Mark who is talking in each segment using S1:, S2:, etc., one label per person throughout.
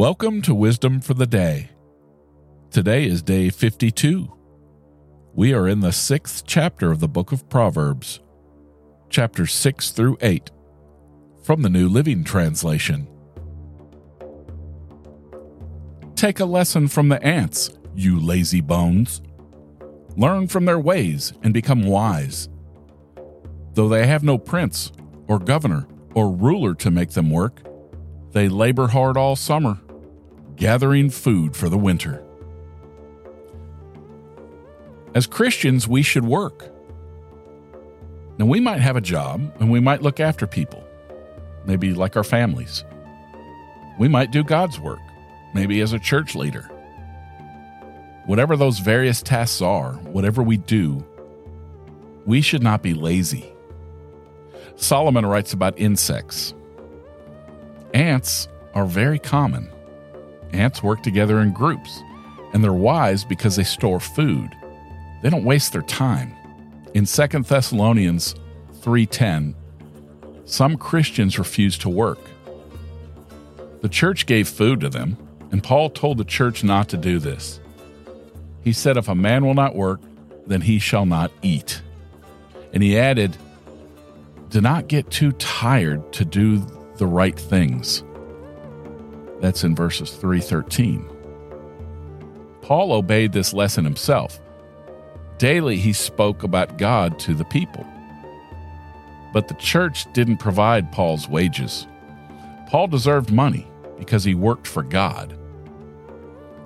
S1: Welcome to Wisdom for the Day. Today is day 52. We are in the sixth chapter of the book of Proverbs, chapters 6 through 8, from the New Living Translation. Take a lesson from the ants, you lazy bones. Learn from their ways and become wise. Though they have no prince, or governor, or ruler to make them work, they labor hard all summer, gathering food for the winter. As Christians, we should work. Now, we might have a job and we might look after people, maybe like our families. We might do God's work, maybe as a church leader. Whatever those various tasks are, whatever we do, we should not be lazy. Solomon writes about insects. Ants are very common. Ants work together in groups, and they're wise because they store food. They don't waste their time. In 2 Thessalonians 3:10, some Christians refuse to work. The church gave food to them, and Paul told the church not to do this. He said if a man will not work, then he shall not eat. And he added, do not get too tired to do the right things. That's in verses 313. Paul obeyed this lesson himself. Daily he spoke about God to the people. But the church didn't provide Paul's wages. Paul deserved money because he worked for God.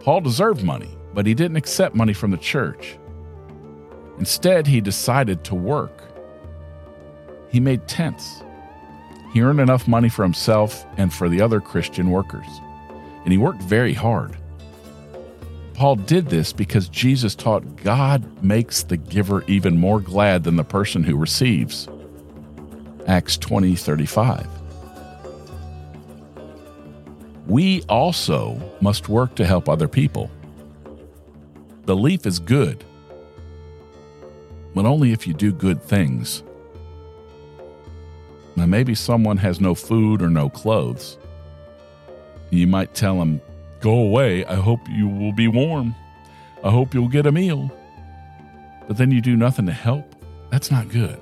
S1: Paul deserved money, but he didn't accept money from the church. Instead, he decided to work. He made tents. He earned enough money for himself and for the other Christian workers, and he worked very hard. Paul did this because Jesus taught God makes the giver even more glad than the person who receives. Acts 20 35. We also must work to help other people. Belief is good, but only if you do good things. Now, maybe someone has no food or no clothes. You might tell them, Go away. I hope you will be warm. I hope you'll get a meal. But then you do nothing to help. That's not good.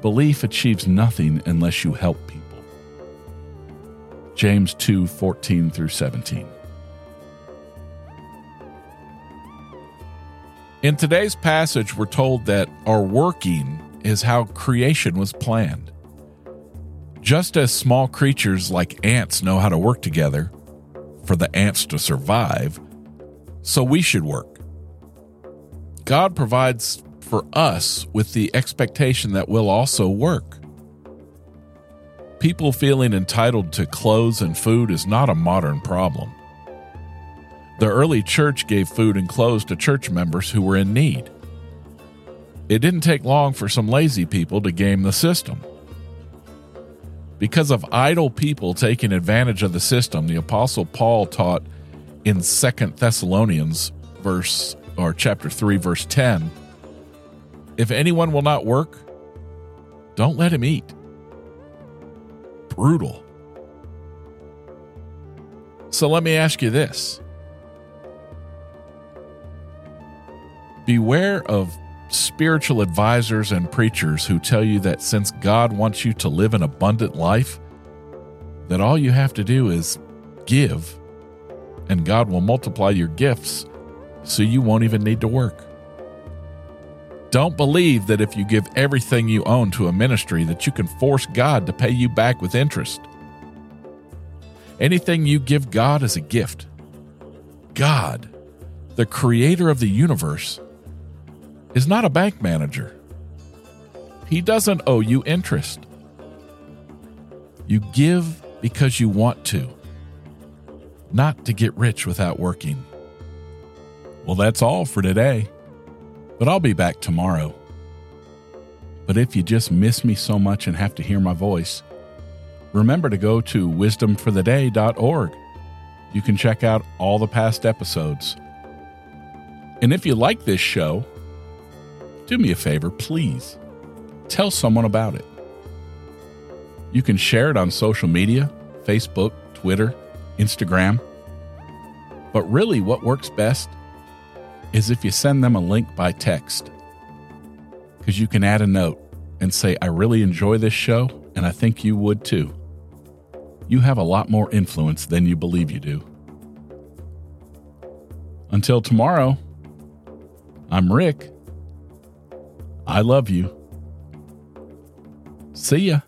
S1: Belief achieves nothing unless you help people. James 2 14 through 17. In today's passage, we're told that our working is how creation was planned. Just as small creatures like ants know how to work together for the ants to survive, so we should work. God provides for us with the expectation that we'll also work. People feeling entitled to clothes and food is not a modern problem. The early church gave food and clothes to church members who were in need. It didn't take long for some lazy people to game the system. Because of idle people taking advantage of the system, the apostle Paul taught in Second Thessalonians verse or chapter 3 verse 10, if anyone will not work, don't let him eat. Brutal. So let me ask you this. Beware of spiritual advisors and preachers who tell you that since God wants you to live an abundant life, that all you have to do is give, and God will multiply your gifts so you won't even need to work. Don't believe that if you give everything you own to a ministry that you can force God to pay you back with interest. Anything you give God is a gift. God, the creator of the universe, is not a bank manager. He doesn't owe you interest. You give because you want to, not to get rich without working. Well, that's all for today, but I'll be back tomorrow. But if you just miss me so much and have to hear my voice, remember to go to wisdomfortheday.org. You can check out all the past episodes. And if you like this show, do me a favor, please. Tell someone about it. You can share it on social media Facebook, Twitter, Instagram. But really, what works best is if you send them a link by text. Because you can add a note and say, I really enjoy this show, and I think you would too. You have a lot more influence than you believe you do. Until tomorrow, I'm Rick. I love you. See ya.